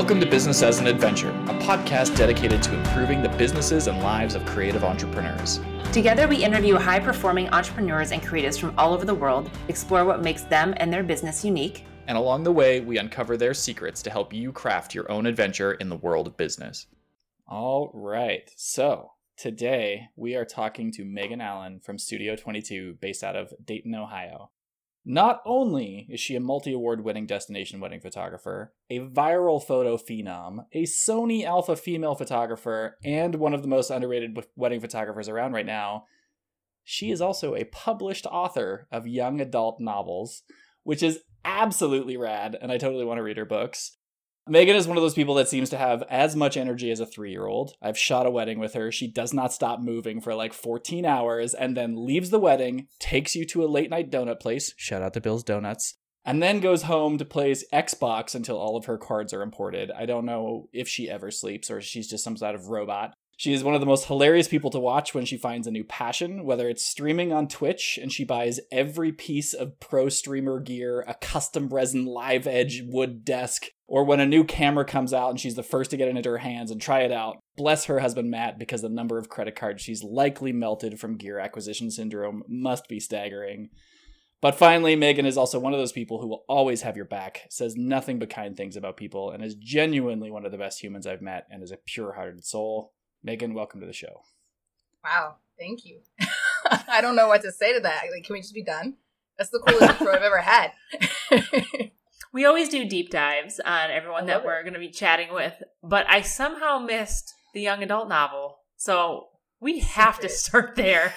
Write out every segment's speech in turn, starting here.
Welcome to Business as an Adventure, a podcast dedicated to improving the businesses and lives of creative entrepreneurs. Together, we interview high performing entrepreneurs and creatives from all over the world, explore what makes them and their business unique, and along the way, we uncover their secrets to help you craft your own adventure in the world of business. All right, so today we are talking to Megan Allen from Studio 22, based out of Dayton, Ohio. Not only is she a multi award winning destination wedding photographer, a viral photo phenom, a Sony Alpha female photographer, and one of the most underrated wedding photographers around right now, she is also a published author of young adult novels, which is absolutely rad, and I totally want to read her books. Megan is one of those people that seems to have as much energy as a three year old. I've shot a wedding with her. She does not stop moving for like 14 hours and then leaves the wedding, takes you to a late night donut place. Shout out to Bill's Donuts. And then goes home to play Xbox until all of her cards are imported. I don't know if she ever sleeps or she's just some sort of robot. She is one of the most hilarious people to watch when she finds a new passion, whether it's streaming on Twitch and she buys every piece of pro streamer gear, a custom resin live edge wood desk, or when a new camera comes out and she's the first to get it into her hands and try it out. Bless her husband Matt because the number of credit cards she's likely melted from gear acquisition syndrome must be staggering. But finally, Megan is also one of those people who will always have your back, says nothing but kind things about people, and is genuinely one of the best humans I've met and is a pure hearted soul. Megan, welcome to the show. Wow, thank you. I don't know what to say to that. Like, can we just be done? That's the coolest intro I've ever had. we always do deep dives on everyone that we're going to be chatting with, but I somehow missed the young adult novel. So we have Secret. to start there.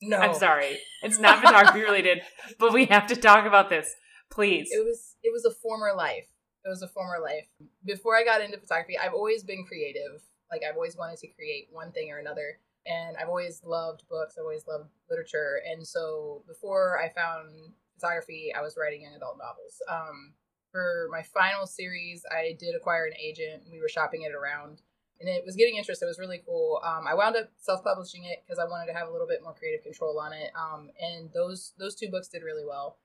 No. I'm sorry. It's not photography related, but we have to talk about this. Please. It was it was a former life. It was a former life. Before I got into photography, I've always been creative. Like I've always wanted to create one thing or another. And I've always loved books, I've always loved literature. And so before I found photography, I was writing young adult novels. Um, for my final series, I did acquire an agent. We were shopping it around and it was getting interest. It was really cool. Um, I wound up self-publishing it because I wanted to have a little bit more creative control on it. Um, and those those two books did really well.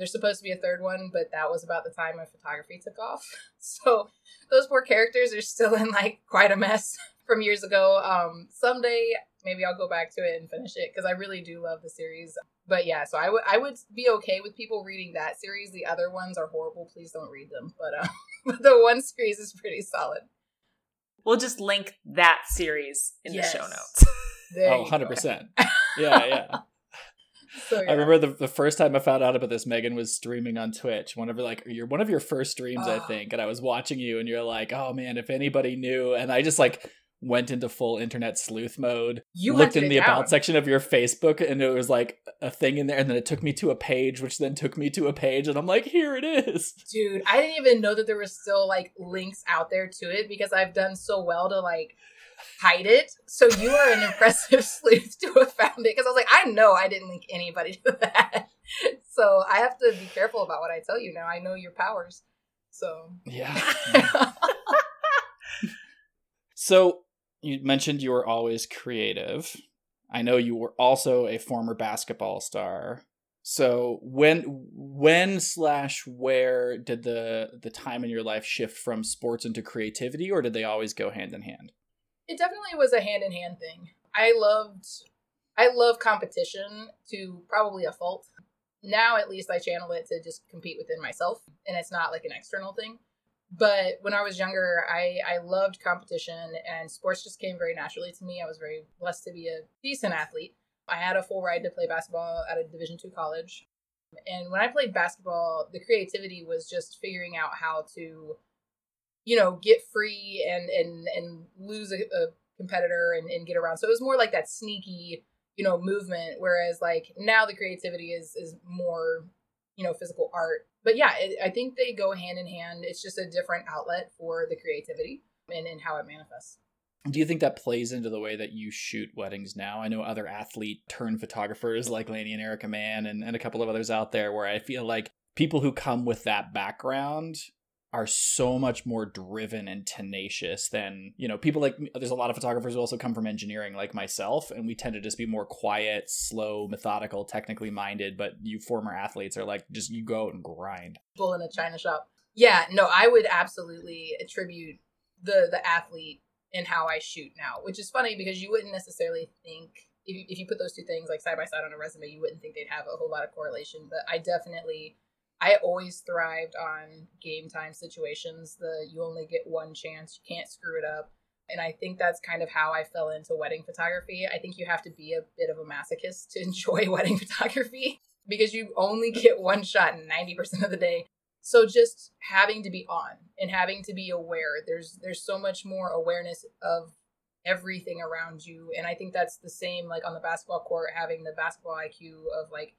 There's supposed to be a third one, but that was about the time my photography took off. So those four characters are still in like quite a mess from years ago. Um, someday maybe I'll go back to it and finish it because I really do love the series. But yeah, so I would I would be okay with people reading that series. The other ones are horrible. Please don't read them. But uh, the one series is pretty solid. We'll just link that series in yes. the show notes. oh, 100%. yeah, yeah. So, yeah. I remember the, the first time I found out about this, Megan was streaming on Twitch. One of her like you're one of your first streams, I ah. think, and I was watching you, and you're like, "Oh man, if anybody knew," and I just like went into full internet sleuth mode. You looked in the down. about section of your Facebook and it was like a thing in there and then it took me to a page which then took me to a page and I'm like here it is. Dude, I didn't even know that there was still like links out there to it because I've done so well to like hide it. So you are an impressive sleuth to have found it because I was like I know I didn't link anybody to that. So I have to be careful about what I tell you now. I know your powers. So Yeah. so you mentioned you were always creative. I know you were also a former basketball star. So when when slash where did the the time in your life shift from sports into creativity, or did they always go hand in hand? It definitely was a hand in hand thing. I loved I love competition to probably a fault. Now at least I channel it to just compete within myself, and it's not like an external thing but when I was younger, I, I loved competition and sports just came very naturally to me. I was very blessed to be a decent athlete. I had a full ride to play basketball at a Division two college. And when I played basketball, the creativity was just figuring out how to, you know, get free and and and lose a, a competitor and, and get around. So it was more like that sneaky, you know, movement. Whereas like now the creativity is is more, you know, physical art but yeah, it, I think they go hand in hand. It's just a different outlet for the creativity and, and how it manifests. Do you think that plays into the way that you shoot weddings now? I know other athlete turned photographers like Lanny and Erica Mann and, and a couple of others out there where I feel like people who come with that background are so much more driven and tenacious than you know people like there's a lot of photographers who also come from engineering like myself and we tend to just be more quiet slow methodical technically minded but you former athletes are like just you go out and grind bull in a china shop Yeah, no, I would absolutely attribute the the athlete in how I shoot now, which is funny because you wouldn't necessarily think if you, if you put those two things like side by side on a resume, you wouldn't think they'd have a whole lot of correlation. But I definitely, I always thrived on game time situations. The you only get one chance, you can't screw it up. And I think that's kind of how I fell into wedding photography. I think you have to be a bit of a masochist to enjoy wedding photography because you only get one shot 90% of the day. So just having to be on and having to be aware. There's there's so much more awareness of everything around you and I think that's the same like on the basketball court having the basketball IQ of like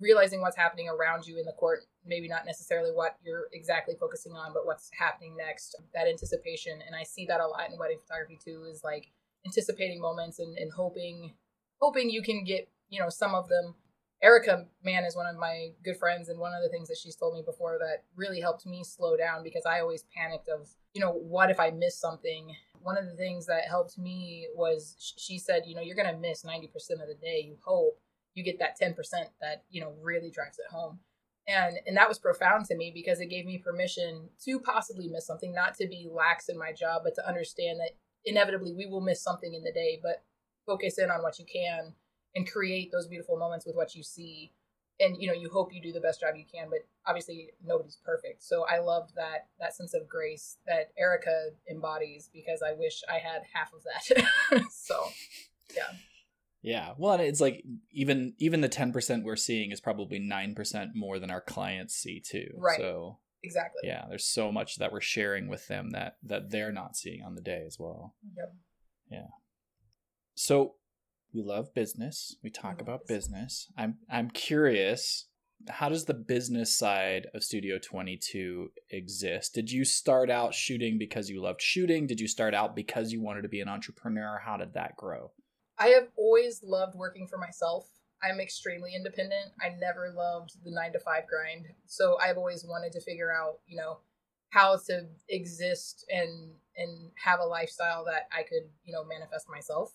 realizing what's happening around you in the court, maybe not necessarily what you're exactly focusing on, but what's happening next. That anticipation. And I see that a lot in wedding photography too, is like anticipating moments and, and hoping hoping you can get, you know, some of them. Erica Mann is one of my good friends, and one of the things that she's told me before that really helped me slow down because I always panicked of, you know, what if I miss something? One of the things that helped me was she said, you know, you're going to miss 90% of the day, you hope you get that 10% that, you know, really drives it home. And and that was profound to me because it gave me permission to possibly miss something, not to be lax in my job, but to understand that inevitably we will miss something in the day, but focus in on what you can and create those beautiful moments with what you see. And you know, you hope you do the best job you can, but obviously nobody's perfect. So I loved that that sense of grace that Erica embodies because I wish I had half of that. so yeah. Yeah. Well, it's like even even the 10% we're seeing is probably 9% more than our clients see too. Right. So exactly. Yeah, there's so much that we're sharing with them that that they're not seeing on the day as well. Yep. Yeah. So we love business. We talk about business. I'm I'm curious how does the business side of Studio 22 exist? Did you start out shooting because you loved shooting? Did you start out because you wanted to be an entrepreneur? How did that grow? I have always loved working for myself. I'm extremely independent. I never loved the nine to five grind. So I've always wanted to figure out, you know, how to exist and and have a lifestyle that I could, you know, manifest myself.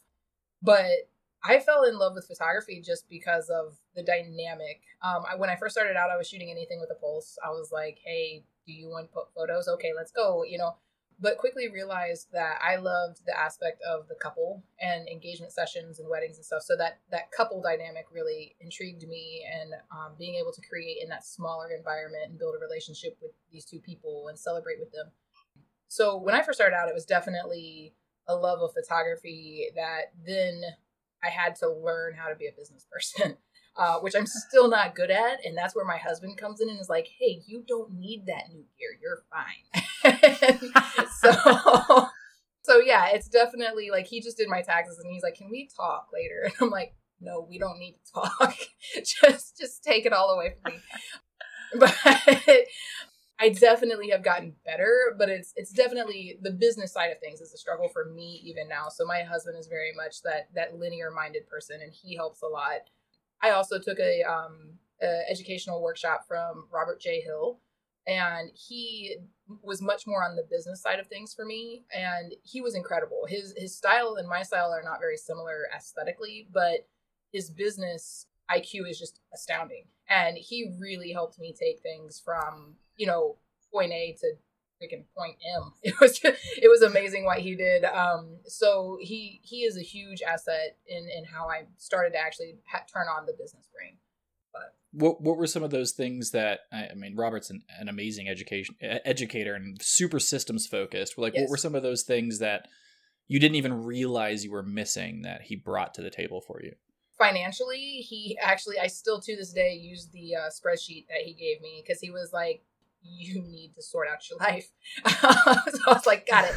But I fell in love with photography just because of the dynamic. Um, I, when I first started out, I was shooting anything with a pulse. I was like, "Hey, do you want to put photos? Okay, let's go." You know, but quickly realized that I loved the aspect of the couple and engagement sessions and weddings and stuff. So that that couple dynamic really intrigued me, and um, being able to create in that smaller environment and build a relationship with these two people and celebrate with them. So when I first started out, it was definitely a love of photography that then I had to learn how to be a business person. Uh, which I'm still not good at. And that's where my husband comes in and is like, hey, you don't need that new gear. You're fine. so, so yeah, it's definitely like he just did my taxes and he's like, can we talk later? And I'm like, no, we don't need to talk. just, just take it all away from me. But I definitely have gotten better, but it's it's definitely the business side of things is a struggle for me even now. So my husband is very much that that linear minded person, and he helps a lot I also took a, um, a educational workshop from Robert J. Hill, and he was much more on the business side of things for me, and he was incredible. His his style and my style are not very similar aesthetically, but his business IQ is just astounding, and he really helped me take things from you know point A to freaking point M. It was just, it was amazing what he did. Um, so he he is a huge asset in in how I started to actually ha- turn on the business brain. But what what were some of those things that I mean? Robert's an, an amazing education educator and super systems focused. Like, yes. what were some of those things that you didn't even realize you were missing that he brought to the table for you? Financially, he actually I still to this day use the uh, spreadsheet that he gave me because he was like, you need to sort out your life. so I was like, got it.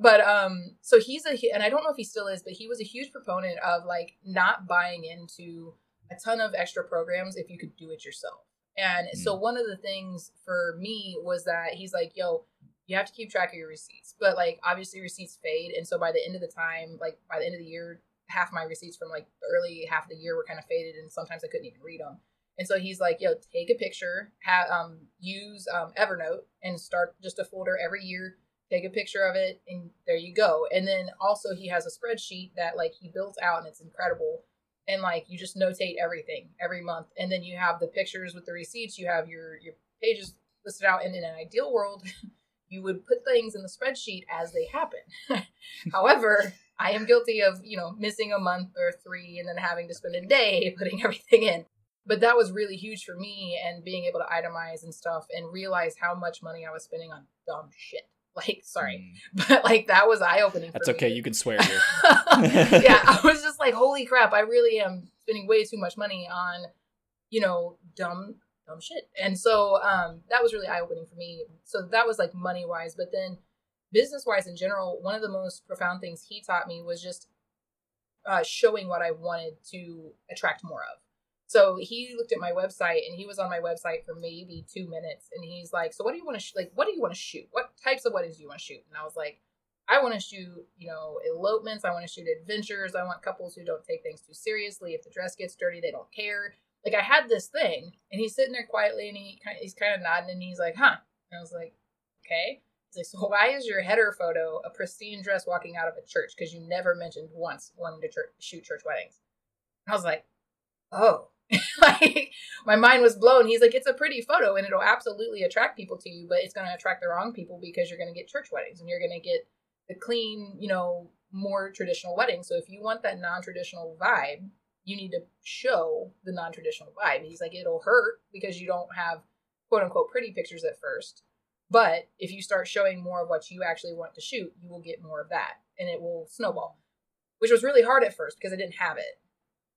But um, so he's a, and I don't know if he still is, but he was a huge proponent of like not buying into a ton of extra programs if you could do it yourself. And mm. so one of the things for me was that he's like, yo, you have to keep track of your receipts, but like obviously receipts fade, and so by the end of the time, like by the end of the year, half my receipts from like the early half of the year were kind of faded, and sometimes I couldn't even read them. And so he's like, yo, take a picture, have, um, use um, Evernote and start just a folder every year. Take a picture of it, and there you go. And then also he has a spreadsheet that like he built out, and it's incredible. And like you just notate everything every month, and then you have the pictures with the receipts. You have your your pages listed out. And in an ideal world, you would put things in the spreadsheet as they happen. However, I am guilty of, you know, missing a month or three and then having to spend a day putting everything in. But that was really huge for me and being able to itemize and stuff and realize how much money I was spending on dumb shit. Like, sorry, Mm. but like that was eye opening. That's okay. You can swear here. yeah, I was just like, holy crap, I really am spending way too much money on, you know, dumb dumb shit. And so um that was really eye opening for me. So that was like money wise, but then business wise in general, one of the most profound things he taught me was just uh, showing what I wanted to attract more of. So he looked at my website and he was on my website for maybe two minutes and he's like, "So what do you want to sh- like? What do you want to shoot? What types of weddings do you want to shoot?" And I was like, "I want to shoot, you know, elopements. I want to shoot adventures. I want couples who don't take things too seriously. If the dress gets dirty, they don't care." Like I had this thing, and he's sitting there quietly and he he's kind of nodding and he's like, "Huh?" And I was like, "Okay." He's like, "So why is your header photo a pristine dress walking out of a church? Because you never mentioned once wanting to church, shoot church weddings." And I was like, "Oh." like my mind was blown. He's like, it's a pretty photo and it'll absolutely attract people to you, but it's going to attract the wrong people because you're going to get church weddings and you're going to get the clean, you know, more traditional wedding. So if you want that non-traditional vibe, you need to show the non-traditional vibe. He's like, it'll hurt because you don't have quote unquote pretty pictures at first. But if you start showing more of what you actually want to shoot, you will get more of that and it will snowball, which was really hard at first because I didn't have it.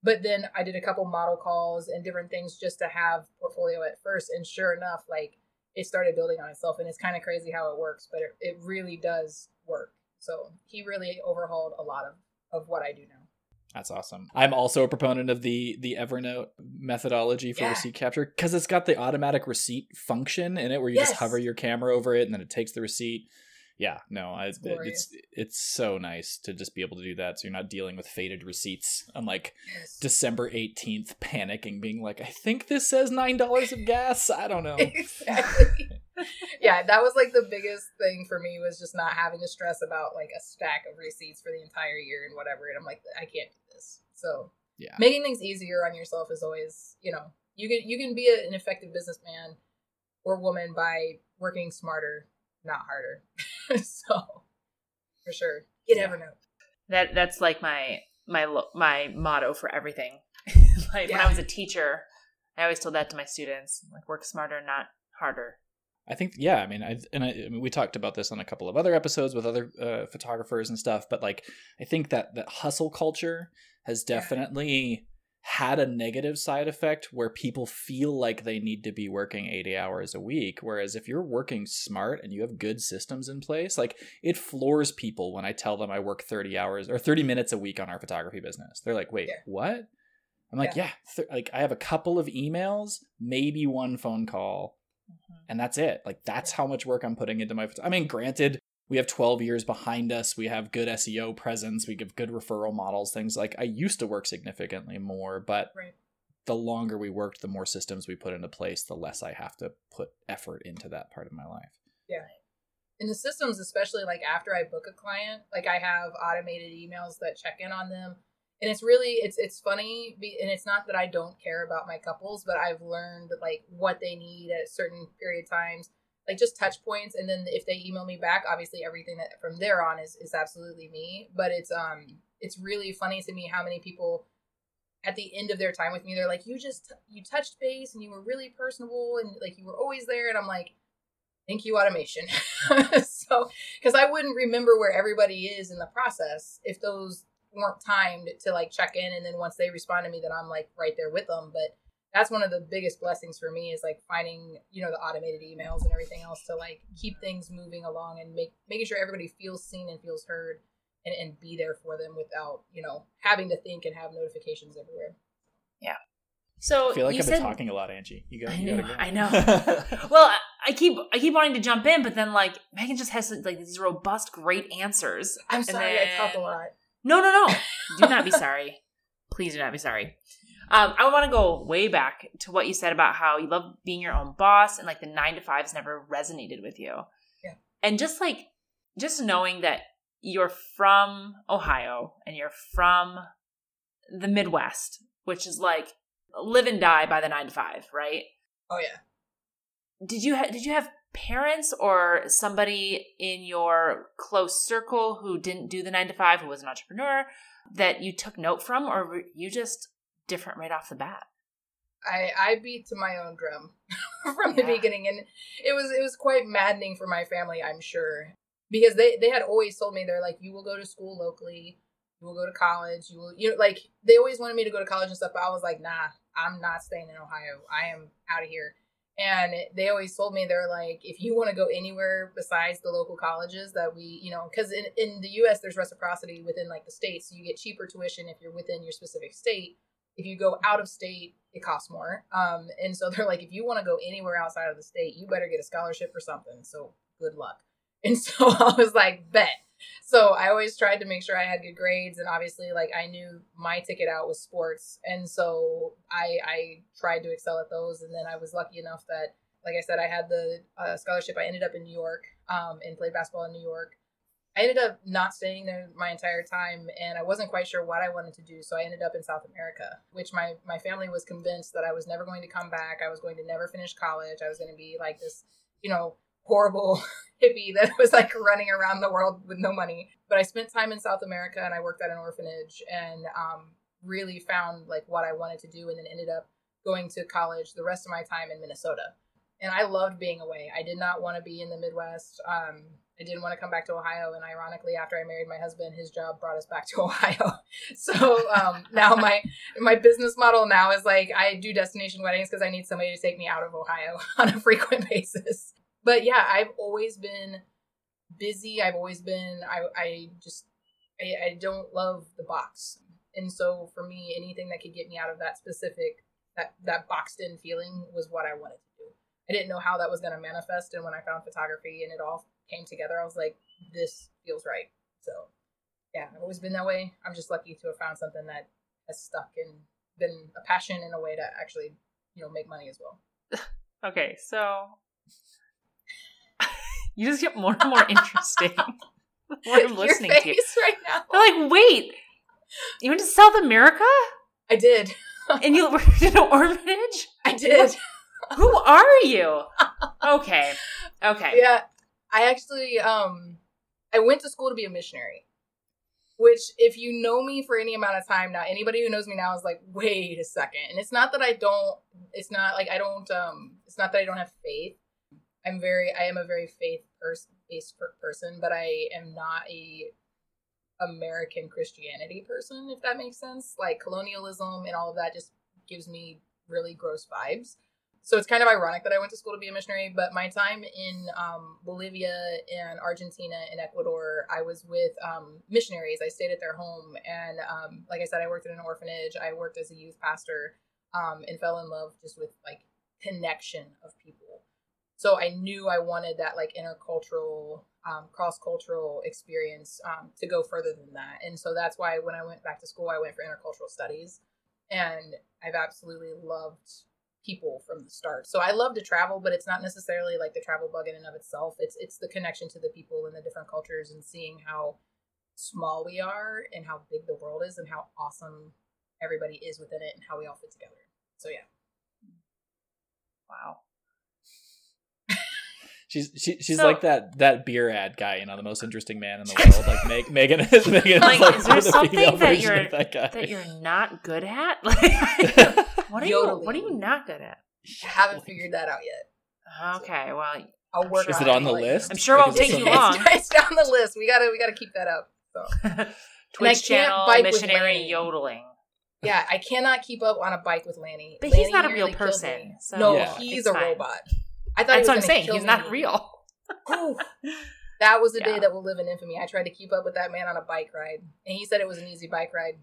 But then I did a couple model calls and different things just to have portfolio at first. And sure enough, like it started building on itself. And it's kind of crazy how it works, but it, it really does work. So he really overhauled a lot of, of what I do now. That's awesome. I'm also a proponent of the the Evernote methodology for Yeah. receipt capture because it's got the automatic receipt function in it, where you just hover your camera over it and then it takes the receipt. Yeah, no, I, It's it's it's so nice to just be able to do that, so you're not dealing with faded receipts on like Yes. December 18th, panicking, being like, I think this says nine dollars of gas. I don't know. exactly. yeah, that was like the biggest thing for me was just not having to stress about like a stack of receipts for the entire year and whatever. And I'm like, I can't do this. So Yeah. making things easier on yourself is always, you know, you can you can be an effective businessman or woman by working smarter, not harder. so for sure, get Yeah. Evernote. That that's like my my my motto for everything. like when I was a teacher, I always told that to my students: like work smarter, not harder. I think yeah, I mean, I and I, I mean, we talked about this on a couple of other episodes with other uh, photographers and stuff, but like I think that that hustle culture has Yeah. definitely had a negative side effect where people feel like they need to be working 80 hours a week whereas if you're working smart and you have good systems in place like it floors people when I tell them I work 30 hours or 30 minutes a week on our photography business. They're like, "Wait, Yeah. what?" I'm like, "Yeah, th- like I have a couple of emails, maybe one phone call mm-hmm. and that's it like that's how much work i'm putting into my i mean granted we have 12 years behind us we have good seo presence we give good referral models things like i used to work significantly more but Right. the longer we worked the more systems we put into place the less i have to put effort into that part of my life Yeah. And the systems, especially like after I book a client, like I have automated emails that check in on them. And it's really it's it's funny and it's not that I don't care about my couples, but I've learned like what they need at certain period times, like just touch points and then if they email me back, obviously everything that from there on is is absolutely me, but it's um it's really funny to me how many people at the end of their time with me they're like you just you touched base and you were really personable and like you were always there. And I'm like thank you automation. So because i wouldn't remember where everybody is in the process if those weren't timed to like check in and then once they respond to me then i'm like right there with them. But that's one of the biggest blessings for me is like finding you know the automated emails and everything else to like keep things moving along and make making sure everybody feels seen and feels heard and, and be there for them without you know having to think and have notifications everywhere yeah So i feel like you i've said, been talking a lot angie you got I know, gotta go. I know. Well, I- I keep I keep wanting to jump in, but then like Megan just has like these robust, great answers. i'm And sorry i talk a lot No, no, no. Do not be sorry. Please do not be sorry. Um, I want to go way back to what you said about how you love being your own boss and like the nine to fives never resonated with you. Yeah. And just like, just knowing that you're from Ohio and you're from the Midwest, which is like live and die by the nine to five, right? oh yeah did you ha- did you have parents or somebody in your close circle who didn't do the nine to five, who was an entrepreneur, that you took note from, or were you just different right off the bat? I I beat to my own drum from the Yeah. beginning, and it was it was quite maddening for my family, I'm sure, because they they had always told me they're like, you will go to school locally, you will go to college, you will you know like they always wanted me to go to college and stuff, but I was like, nah, I'm not staying in Ohio. I am out of here. And they always told me they're like, if you want to go anywhere besides the local colleges that we, you know, because in, in the U.S. there's reciprocity within like the states, so you get cheaper tuition if you're within your specific state if you go out of state, it costs more. Um, and so they're like, if you want to go anywhere outside of the state, you better get a scholarship or something. So good luck. And so I was like, bet. So I always tried to make sure I had good grades, and obviously, like I knew my ticket out was sports, and so I I tried to excel at those. And then I was lucky enough that, like I said, I had the uh, scholarship. I ended up in New York um, and played basketball in New York. I ended up not staying there my entire time, and I wasn't quite sure what I wanted to do. So I ended up in South America, which my my family was convinced that I was never going to come back. I was going to never finish college. I was going to be like this, you know, horrible hippie that was like running around the world with no money. But I spent time in South America, and I worked at an orphanage, and um, really found like what I wanted to do, and then ended up going to college the rest of my time in Minnesota. And I loved being away. I did not want to be in the Midwest. Um, I didn't want to come back to Ohio, and ironically, after I married my husband, his job brought us back to Ohio. So um, now my my business model now is like I do destination weddings because I need somebody to take me out of Ohio on a frequent basis. But yeah, I've always been busy. I've always been I I just I, I don't love the box, and so for me, anything that could get me out of that specific that that boxed in feeling was what I wanted. I didn't know how that was going to manifest, and when I found photography and it all came together, I was like, this feels right. So, yeah, I've always been that way. I'm just lucky to have found something that has stuck and been a passion in a way to actually, you know, make money as well. Okay, so you just get more and more interesting. what I'm listening to you. right now. I'm like, wait, you went to South America I did. and you worked in an orphanage? I did. Who are you? Okay, okay. Yeah, I actually um I went to school to be a missionary. Which if you know me for any amount of time now, anybody who knows me now is like, wait a second. And it's not that I don't it's not like I don't um it's not that I don't have faith. I'm very I am a very faith person based person, but I am not a American Christianity person, if that makes sense. Like colonialism and all of that just gives me really gross vibes. So it's kind of ironic that I went to school to be a missionary, but my time in um, Bolivia and Argentina and Ecuador, I was with um, missionaries. I stayed at their home. And um, like I said, I worked in an orphanage. I worked as a youth pastor um, and fell in love just with like connection of people. So I knew I wanted that like intercultural, um, cross cultural experience um, to go further than that. And so that's why when I went back to school, I went for intercultural studies. And I've absolutely loved people from the start. So I love to travel, but it's not necessarily like the travel bug in and of itself. It's it's the connection to the people and the different cultures and seeing how small we are and how big the world is and how awesome everybody is within it and how we all fit together. So yeah. Wow. She's she, she's So- like that that beer ad guy, you know, the most interesting man in the world. Like Meg, Megan is Megan Like, is like is there the something that you're- of that guy. That you're not good at? Like, what are you? What are you not good at? I haven't figured that out yet. Okay, well, I'll work Is on it on the anyway. list? I'm sure it won't take you on- long. It's, it's down the list. We gotta we gotta keep that up. So Twitch can't channel, bike with missionary yodeling. yeah, I cannot keep up on a bike with Lanny. But he's not a real person, so no, Yeah. he's a fine. robot. I thought That's he what I'm saying. kill He's not real. Ooh. That was a day that will live in infamy. I tried to keep up with that man on a bike ride, and he said it was an easy bike ride.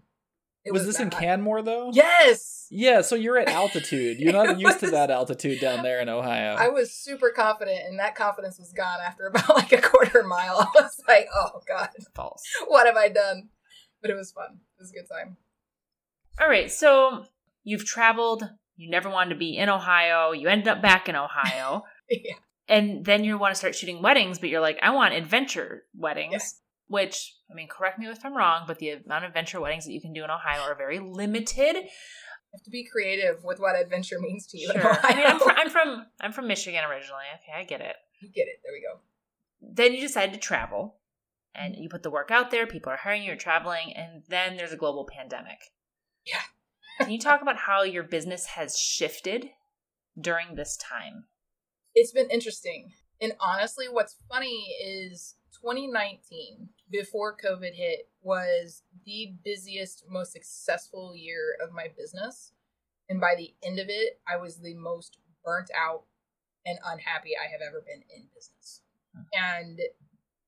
It was this in. Canmore though? Yes. Yeah, so you're at altitude. You're not It used to that altitude down there in Ohio. I was super confident, and that confidence was gone after about like a quarter mile. I was like, "Oh God, False. what have I done?" But it was fun. It was a good time. All right, so you've traveled. You never wanted to be in Ohio. You ended up back in Ohio. yeah. and then you want to start shooting weddings, but you're like, I want adventure weddings. Yes. Which, I mean, correct me if I'm wrong, but the amount of adventure weddings that you can do in Ohio are very limited. You have to be creative with what adventure means to you. in Sure. I mean, I'm from, I'm from I'm from Michigan originally. Okay, I get it. you get it. There we go. Then you decide to travel, and you put the work out there. People are hiring you. You're traveling, and then there's a global pandemic. Yeah. Can you talk about how your business has shifted during this time? It's been interesting. And honestly, what's funny is 2019, before COVID hit, was the busiest, most successful year of my business. And by the end of it, I was the most burnt out and unhappy I have ever been in business. And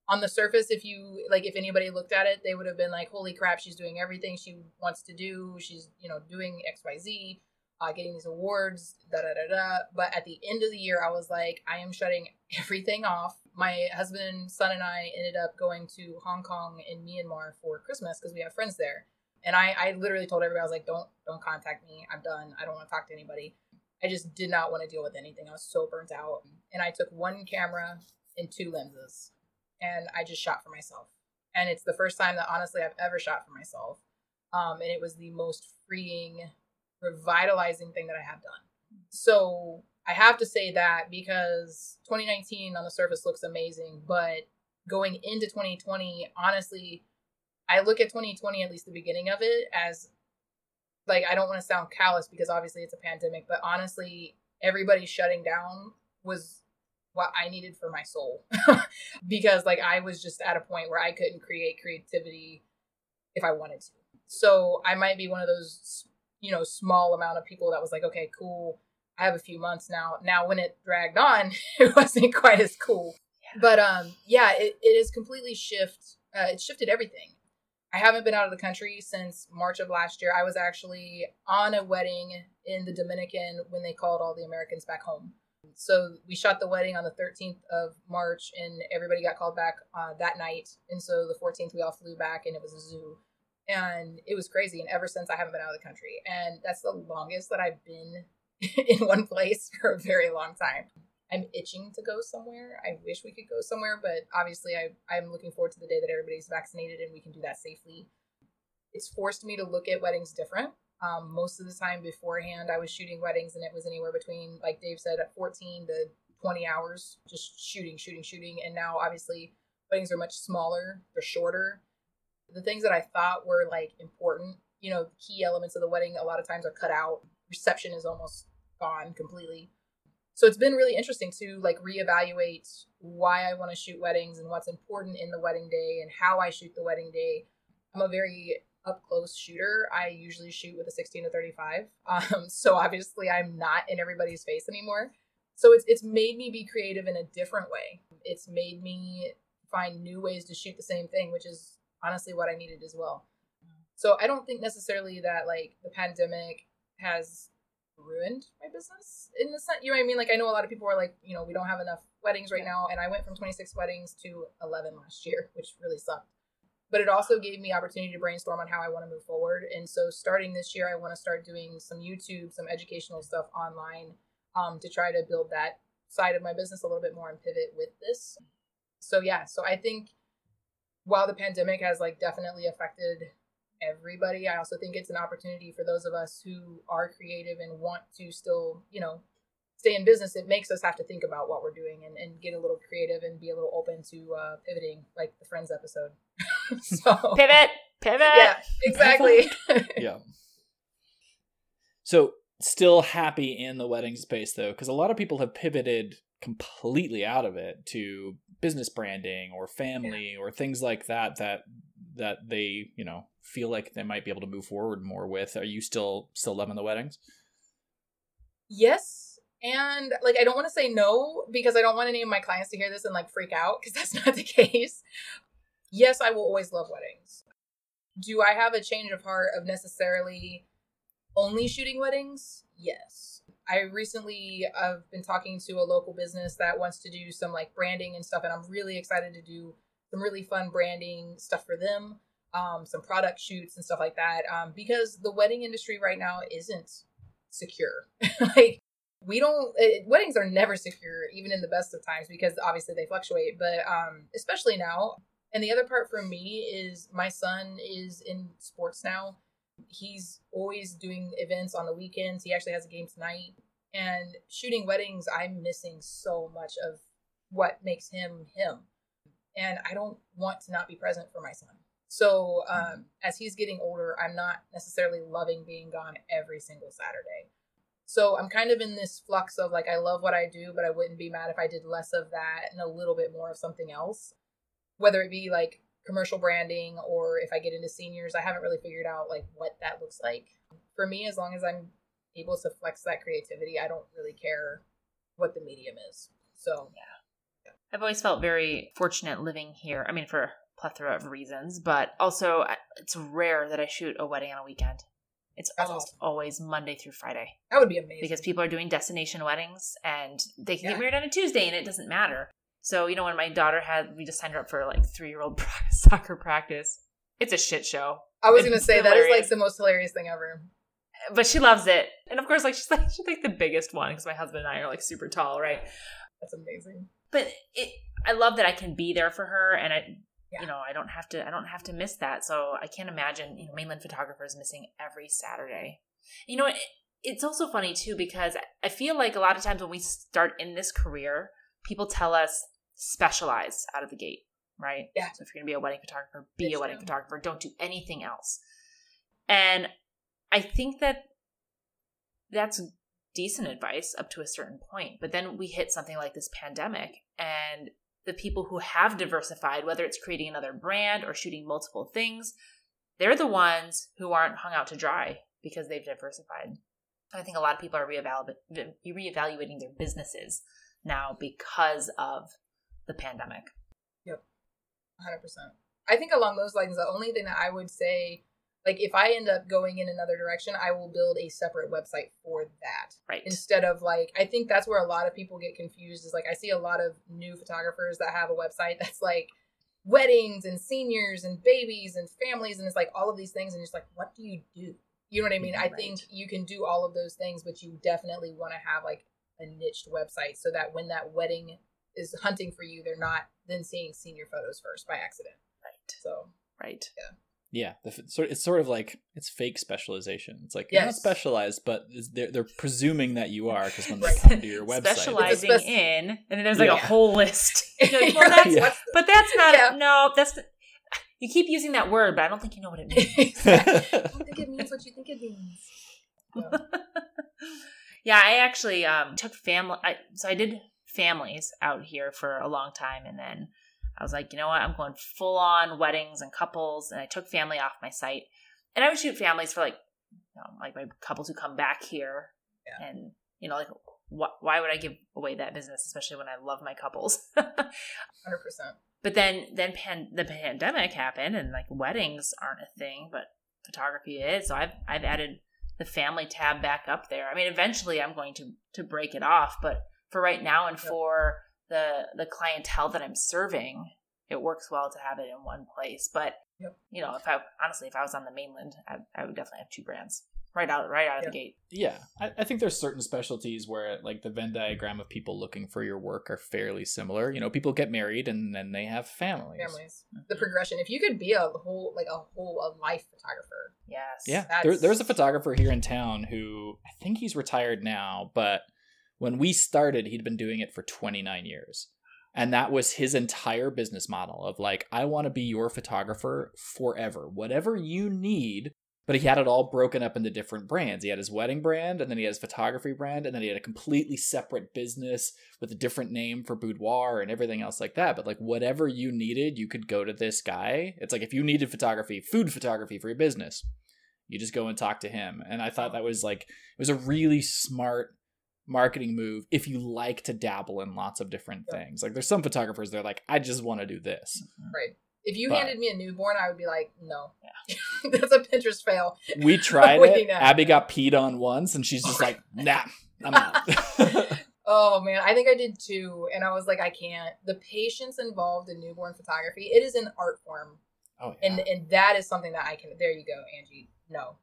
on the surface, if you like, if anybody looked at it, they would have been like, holy crap, she's doing everything she wants to do. She's, you know, doing XYZ uh, getting these awards, da da da da. But at the end of the year, I was like, I am shutting everything off. My husband, son, and I ended up going to Hong Kong and Myanmar for Christmas because we have friends there. And I, I literally told everybody, I was like, don't, don't contact me. I'm done. I don't want to talk to anybody. I just did not want to deal with anything. I was so burnt out. And I took one camera and two lenses and I just shot for myself. And it's the first time that honestly I've ever shot for myself. Um, and it was the most freeing revitalizing thing that I have done. So I have to say that because 2019 on the surface looks amazing, but going into 2020, honestly, I look at 2020, at least the beginning of it, as like, I don't want to sound callous because obviously it's a pandemic, but honestly, everybody shutting down was what I needed for my soul because like I was just at a point where I couldn't create creativity if I wanted to. So I might be one of those you know small amount of people that was like okay cool i have a few months now. Now when it dragged on it wasn't quite as cool. Yeah. but um yeah it, it has completely shift uh, it shifted everything. I haven't been out of the country since march of last year. I was actually on a wedding in the dominican when they called all the americans back home. So we shot the wedding on the 13th of march and everybody got called back uh, that night. And so the 14th we all flew back and it was a zoo. And it was crazy. And ever since i haven't been out of the country. And that's the longest that i've been in one place for a very long time. I'm itching to go somewhere. I wish we could go somewhere but obviously I, i'm looking forward to the day that everybody's vaccinated and we can do that safely. It's forced me to look at weddings different. Um, most of the time beforehand i was shooting weddings and it was anywhere between like dave said at 14 to 20 hours just shooting shooting shooting. And now obviously weddings are much smaller they're shorter. The things that I thought were like important, you know, key elements of the wedding a lot of times are cut out. Reception is almost gone completely. So it's been really interesting to like reevaluate why I want to shoot weddings and what's important in the wedding day and how I shoot the wedding day. I'm a very up close shooter. I usually shoot with a 16 to 35. Um, so obviously I'm not in everybody's face anymore. So it's it's made me be creative in a different way. It's made me find new ways to shoot the same thing, which is honestly what I needed as well. So I don't think necessarily that like the pandemic has ruined my business in the sense you know what I mean? Like I know a lot of people are like, you know, we don't have enough weddings right now. And I went from 26 weddings to 11 last year, which really sucked. But it also gave me opportunity to brainstorm on how I want to move forward. And so starting this year, I want to start doing some YouTube, some educational stuff online um, to try to build that side of my business a little bit more and pivot with this. So yeah, so I think while the pandemic has like definitely affected everybody, I also think it's an opportunity for those of us who are creative and want to still, you know, stay in business. It makes us have to think about what we're doing and, and get a little creative and be a little open to uh, pivoting, like the Friends episode. so Pivot, pivot. yeah, exactly. yeah. So still happy in the wedding space though, because a lot of people have pivoted completely out of it to business branding or family or things like that that that they you know feel like they might be able to move forward more with. Are you still still loving the weddings? yes and like i don't want to say no because i don't want any of my clients to hear this and like freak out because that's not the case yes i will always love weddings do i have a change of heart of necessarily only shooting weddings yes i recently i've been talking to a local business that wants to do some like branding and stuff and i'm really excited to do some really fun branding stuff for them um, some product shoots and stuff like that um, because the wedding industry right now isn't secure. like we don't it, weddings are never secure even in the best of times because obviously they fluctuate, but um especially now. And the other part for me is my son is in sports now. He's always doing events on the weekends. He actually has a game tonight. And shooting weddings, I'm missing so much of what makes him him. And I don't want to not be present for my son. So um, as he's getting older, I'm not necessarily loving being gone every single Saturday. So I'm kind of in this flux of like, I love what I do, but I wouldn't be mad if I did less of that and a little bit more of something else. Whether it be like commercial branding or if I get into seniors, I haven't really figured out like what that looks like. For me, as long as I'm able to flex that creativity, I don't really care what the medium is. So, yeah. I've always felt very fortunate living here. I mean, for a plethora of reasons, but also it's rare that I shoot a wedding on a weekend. It's That's almost awesome. always Monday through Friday. That would be amazing. Because people are doing destination weddings and they can yeah. get married on a Tuesday and it doesn't matter. So, you know, when my daughter had, we just signed her up for like three year old soccer practice. It's a shit show. I was going to say, hilarious. that is like the most hilarious thing ever. But she loves it. And of course, like, she's like, she's like the biggest one because my husband and I are like super tall, right? That's amazing. But it, I love that I can be there for her and I, yeah. you know i don't have to i don't have to miss that. So i can't imagine you know mainland photographers missing every saturday. You know it, it's also funny too because i feel like a lot of times when we start in this career people tell us specialize out of the gate right? Yeah. So if you're gonna be a wedding photographer be a wedding true. photographer. Don't do anything else. And i think that that's decent advice up to a certain point but then we hit something like this pandemic and the people who have diversified, whether it's creating another brand or shooting multiple things, they're the ones who aren't hung out to dry because they've diversified. I think a lot of people are reevaluating their businesses now because of the pandemic. Yep, 100%. I think along those lines, the only thing that I would say like if I end up going in another direction, I will build a separate website for that. Right. Instead of like I think that's where a lot of people get confused is like I see a lot of new photographers that have a website that's like weddings and seniors and babies and families and it's like all of these things and it's like what do you do? You know what I mean? Right. I think you can do all of those things, but you definitely want to have like a niched website so that when that wedding is hunting for you, they're not then seeing senior photos first by accident. Right. So right. Yeah. Yeah, the, it's sort of like it's fake specialization. It's like you're not specialized, but they're they're presuming that you are because when they come to your website, specializing in, and then there's like yeah. a whole list. well, that's, yeah. But that's not yeah. no. That's you keep using that word, but I don't think you know what it means. I don't think it means what you think it means. Yeah, yeah I actually um, took family. I, so I did families out here for a long time, and then I was like, you know what? I'm going full on weddings and couples, and I took family off my site. And I would shoot families for like, you know, like my couples who come back here, yeah. and you know, like wh- why would I give away that business, especially when I love my couples? Hundred percent. But then, then pan- the pandemic happened, and like weddings aren't a thing, but photography is. So I've I've added the family tab back up there. I mean, eventually I'm going to to break it off, but for right now and yep. for the the clientele that I'm serving, it works well to have it in one place. But yep. you know, if I honestly, if I was on the mainland, I, I would definitely have two brands right out right out of yep. the gate. Yeah, I, I, think there's certain specialties where like the Venn diagram of people looking for your work are fairly similar. You know, people get married and then they have families. Families. Mm-hmm. The progression. If you could be a whole like a whole a life photographer. Yes. Yeah. There, there's a photographer here in town who I think he's retired now, but when we started, he'd been doing it for 29 years. And that was his entire business model of like, I want to be your photographer forever. Whatever you need. But he had it all broken up into different brands. He had his wedding brand, and then he had his photography brand, and then he had a completely separate business with a different name for boudoir and everything else like that. But like, whatever you needed, you could go to this guy. It's like if you needed photography, food photography for your business, you just go and talk to him. And I thought that was like, it was a really smart marketing move if you like to dabble in lots of different yeah. things. Like there's some photographers they're like, I just want to do this. Mm-hmm. Right. If you but, handed me a newborn, I would be like, no. Yeah. That's a Pinterest fail. We tried it. Abby got peed on once and she's just like, nah, I'm out. oh man, I think I did too. And I was like, I can't. The patience involved in newborn photography, it is an art form. Oh, yeah. And and that is something that I can there you go, Angie. No.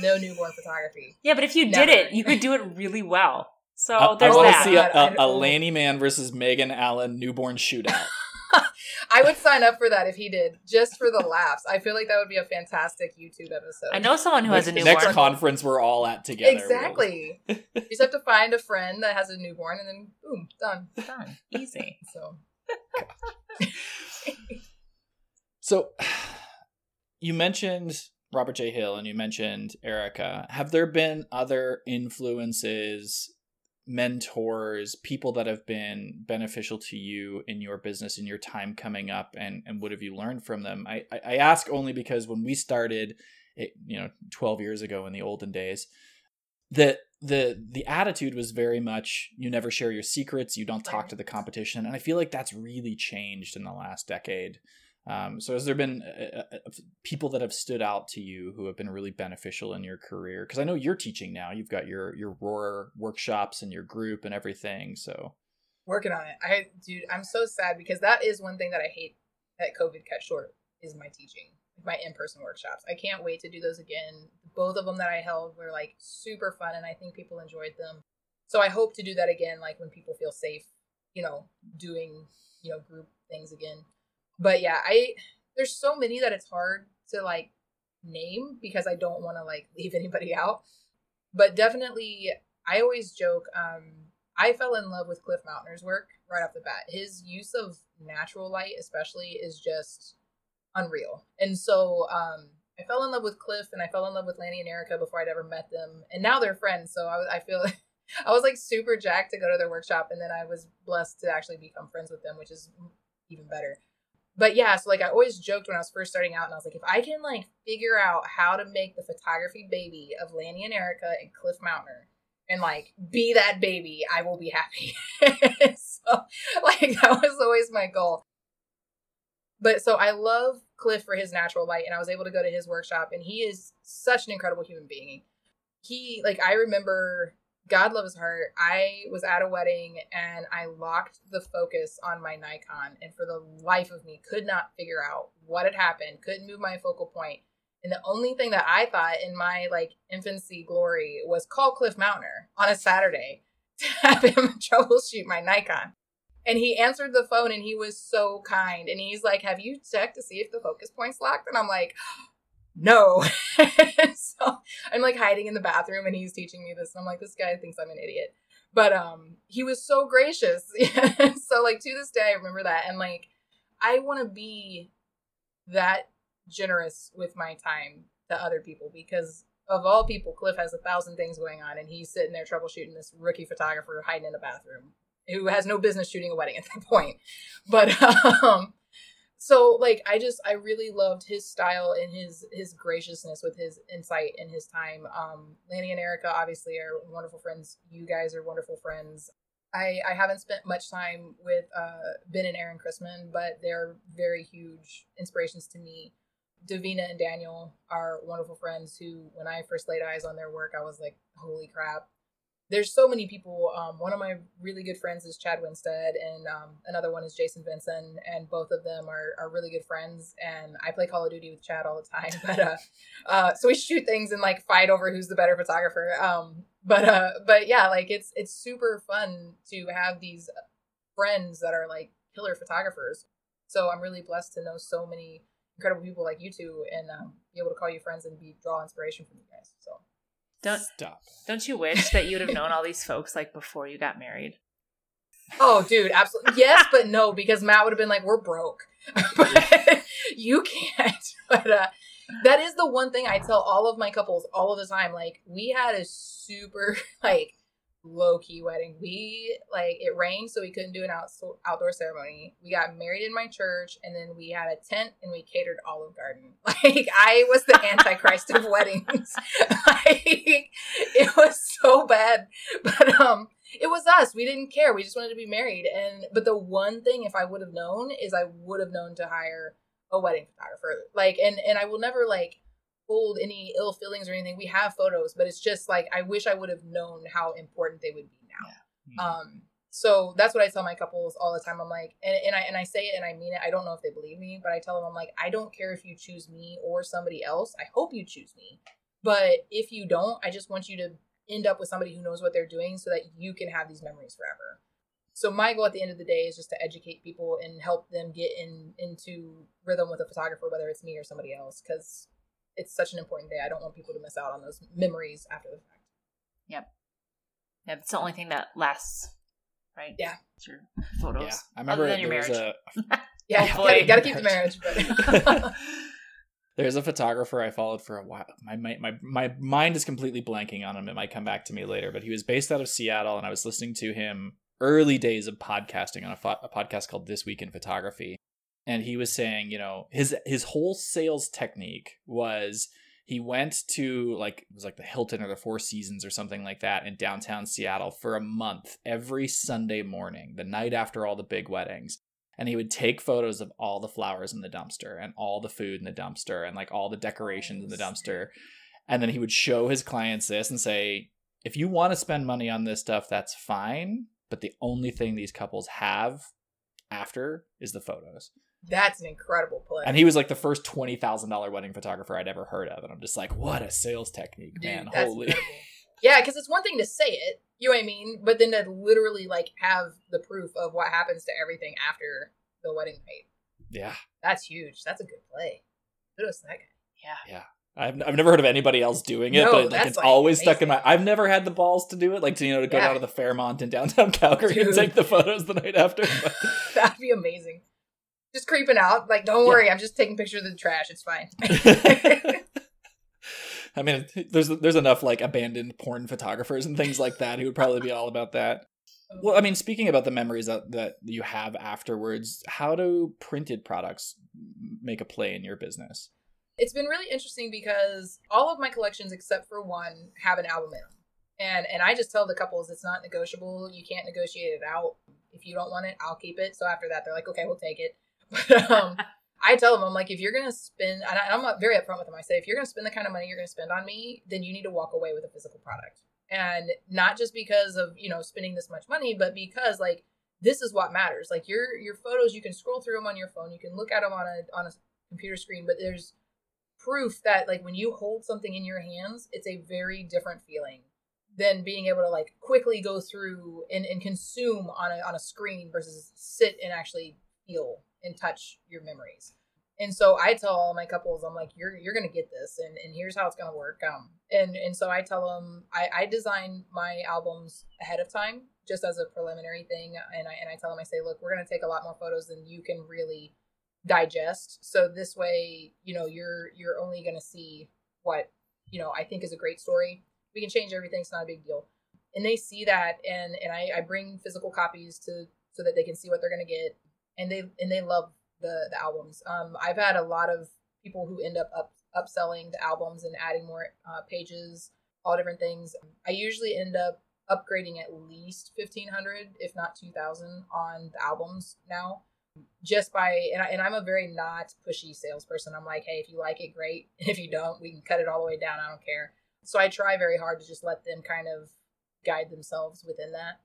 No newborn photography. Yeah, but if you Never. did it, you could do it really well. So uh, there's I want to see a, a, a Lanny Mann versus Megan Allen newborn shootout. I would sign up for that if he did, just for the laughs. I feel like that would be a fantastic YouTube episode. I know someone who has a Next- newborn. Next conference we're all at together. we'll- Exactly. you just have to find a friend that has a newborn, and then boom, done. Done. Easy. So So, you mentioned Robert J. Hill and you mentioned Erica. Have there been other influences, mentors, people that have been beneficial to you in your business in your time coming up, and and what have you learned from them? I I, ask only because when we started, it, you know, twelve years ago in the olden days, that the the attitude was very much you never share your secrets, you don't talk to the competition, and I feel like that's really changed in the last decade. Um, so has there been uh, uh, uh, people that have stood out to you who have been really beneficial in your career? Because I know you're teaching now. You've got your your roar workshops and your group and everything. So working on it. I dude, I'm so sad because that is one thing that I hate that COVID cut short is my teaching, my in-person workshops. I can't wait to do those again. Both of them that I held were like super fun and I think people enjoyed them. So I hope to do that again like when people feel safe, you know, doing, you know, group things again. But yeah, I there's so many that it's hard to like name because I don't want to like leave anybody out. But definitely I always joke um I fell in love with Cliff Mautner's work right off the bat. His use of natural light, especially, is just unreal. And so um, I fell in love with Cliff and I fell in love with Lanny and Erica before I'd ever met them. And now they're friends. So I, I feel I was like super jacked to go to their workshop. And then I was blessed to actually become friends with them, which is even better. But yeah, so like I always joked when I was first starting out, and I was like, if I can like figure out how to make the photography baby of Lanny and Erica and Cliff Mautner, and like be that baby, I will be happy. so like that was always my goal. But so I love Cliff for his natural light, and I was able to go to his workshop, and he is such an incredible human being. He like I remember God loves heart. I was at a wedding and I locked the focus on my Nikon, and for the life of me, could not figure out what had happened. Couldn't move my focal point. And the only thing that I thought in my like infancy glory was call Cliff Mautner on a Saturday to have him troubleshoot my Nikon. And he answered the phone and he was so kind. And he's like, Have you checked to see if the focus point's locked? And I'm like, No. so I'm like hiding in the bathroom and he's teaching me this. And I'm like, This guy thinks I'm an idiot. But um he was so gracious. so like to this day I remember that. And like I want to be that generous with my time to other people because of all people, Cliff has a thousand things going on and he's sitting there troubleshooting this rookie photographer hiding in a bathroom who has no business shooting a wedding at that point. But um so like I just I really loved his style and his his graciousness with his insight and his time. Um Lanny and Erica obviously are wonderful friends. You guys are wonderful friends. I, I haven't spent much time with uh, Ben and Erin Chrisman, but they're very huge inspirations to me. Davina and Daniel are wonderful friends who, when I first laid eyes on their work, I was like, holy crap. There's so many people. Um, one of my really good friends is Chad Winstead, and um, another one is Jason Vinson, and both of them are, are really good friends. And I play Call of Duty with Chad all the time, but uh, uh, so we shoot things and like fight over who's the better photographer. Um, but uh, but yeah, like it's it's super fun to have these friends that are like killer photographers. So I'm really blessed to know so many incredible people like you two and um, be able to call you friends and be draw inspiration from you guys. So Don't stop. don't you wish that you'd have known all these folks like before you got married? oh dude, absolutely yes, but no because Matt would have been like we're broke, but you can't. But uh, that is the one thing I tell all of my couples all of the time. Like we had a super like low key wedding. We like it rained, so we couldn't do an out- outdoor ceremony. We got married in my church, and then we had a tent and we catered Olive Garden. Like I was the antichrist of weddings. like it was so bad, but um, it was us. We didn't care. We just wanted to be married. And but the one thing, if I would have known, is I would have known to hire a wedding photographer. Like, and and I will never like hold any ill feelings or anything. We have photos, but it's just like I wish I would have known how important they would be now. Um, so that's what I tell my couples all the time. I'm like, and, and I and I say it and I mean it. I don't know if they believe me, but I tell them I'm like, I don't care if you choose me or somebody else. I hope you choose me, but if you don't, I just want you to end up with somebody who knows what they're doing so that you can have these memories forever. So my goal at the end of the day is just to educate people and help them get in into rhythm with a photographer, whether it's me or somebody else, because it's such an important day. I don't want people to miss out on those memories after the fact. Yep. Yeah, it's the only thing that lasts, right? Yeah. It's your photos. Yeah, I remember Other than your there was marriage. a Yeah, Hopefully. gotta, gotta keep the marriage. But There's a photographer I followed for a while. My, my my my mind is completely blanking on him. It might come back to me later, but he was based out of Seattle, and I was listening to him early days of podcasting on a, pho- a podcast called This Week in Photography, and he was saying, you know, his his whole sales technique was he went to like it was like the Hilton or the Four Seasons or something like that in downtown Seattle for a month every Sunday morning, the night after all the big weddings. And he would take photos of all the flowers in the dumpster and all the food in the dumpster and like all the decorations in the dumpster. And then he would show his clients this and say if you want to spend money on this stuff that's fine but the only thing these couples have after is the photos that's an incredible play. and he was like the first $20000 wedding photographer i'd ever heard of and i'm just like what a sales technique Dude, man holy incredible. Yeah, because it's one thing to say it, you know what I mean, but then to literally like have the proof of what happens to everything after the wedding night. yeah That's huge. That's a good play. Kudos to that guy. Yeah. Yeah. I've, I've never heard of anybody else doing it, No, but like it's like, always stuck in my. I've never had the balls to do it, like to you know to go Yeah. down to the Fairmont in downtown Calgary and take the photos the night after. That'd be amazing. Just creeping out. Like, don't worry, I'm just taking pictures of the trash. It's fine. I mean, there's there's enough like abandoned porn photographers and things like that who would probably be all about that. Well, I mean, speaking about the memories that, that you have afterwards, how do printed products make a play in your business? it's been really interesting because all of my collections except for one have an album in them and and i just tell the couples it's not negotiable you can't negotiate it out if you don't want it i'll keep it so after that they're like okay we'll take it but um i tell them i'm like if you're gonna spend and I, i'm not very upfront with them. I say if you're gonna spend the kind of money you're gonna spend on me then you need to walk away with a physical product. And not just because of you know spending this much money but because like this is what matters. Like your your photos you can scroll through them on your phone. You can look at them on a on a computer screen but there's proof that like when you hold something in your hands it's a very different feeling than being able to like quickly go through and, and consume on a, on a screen versus sit and actually feel and touch your memories. And so i tell all my couples i'm like you're you're gonna get this and, and here's how it's gonna work um. And and so i tell them i i design my albums ahead of time just as a preliminary thing and i and i tell them i say look we're gonna take a lot more photos than you can really digest. So this way you know you're you're only to see what you know i think is a great story. We can change everything it's not a big deal. And they see that and and i, I bring physical copies to so that they can see what they're to get and they and they love the the albums. Um i've had a lot of people who end up up upselling the albums and adding more uh, pages all different things. I usually end up upgrading at least 1500 if not 2000 on the albums now. Just by and, I, and i'm a very not pushy salesperson. I'm like hey if you like it great. If you don't we can cut it all the way down. I don't care. So i try very hard to just let them kind of guide themselves within that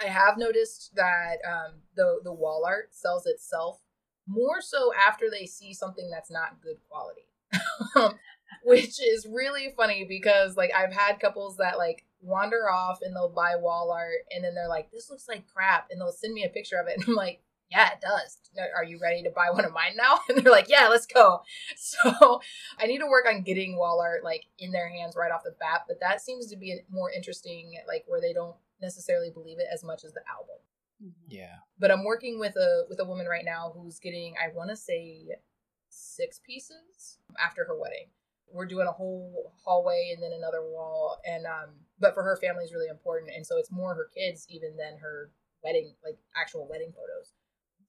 i have noticed that um, the the wall art sells itself more so after they see something that's not good quality which is really funny because like i've had couples that like wander off and they'll buy wall art and then they're like this looks like crap and they'll send me a picture of it and i'm like yeah, it does. Are you ready to buy one of mine now? And they're like, yeah, let's go. So I need to work on getting wall art like in their hands right off the bat, but that seems to be more interesting, like where they don't necessarily believe it as much as the album. Yeah. But I'm working with a with a woman right now who's getting, I want to say, six pieces after her wedding. We're doing a whole hallway and then another wall, and um, but for her family is really important, and so it's more her kids even than her wedding, like actual wedding photos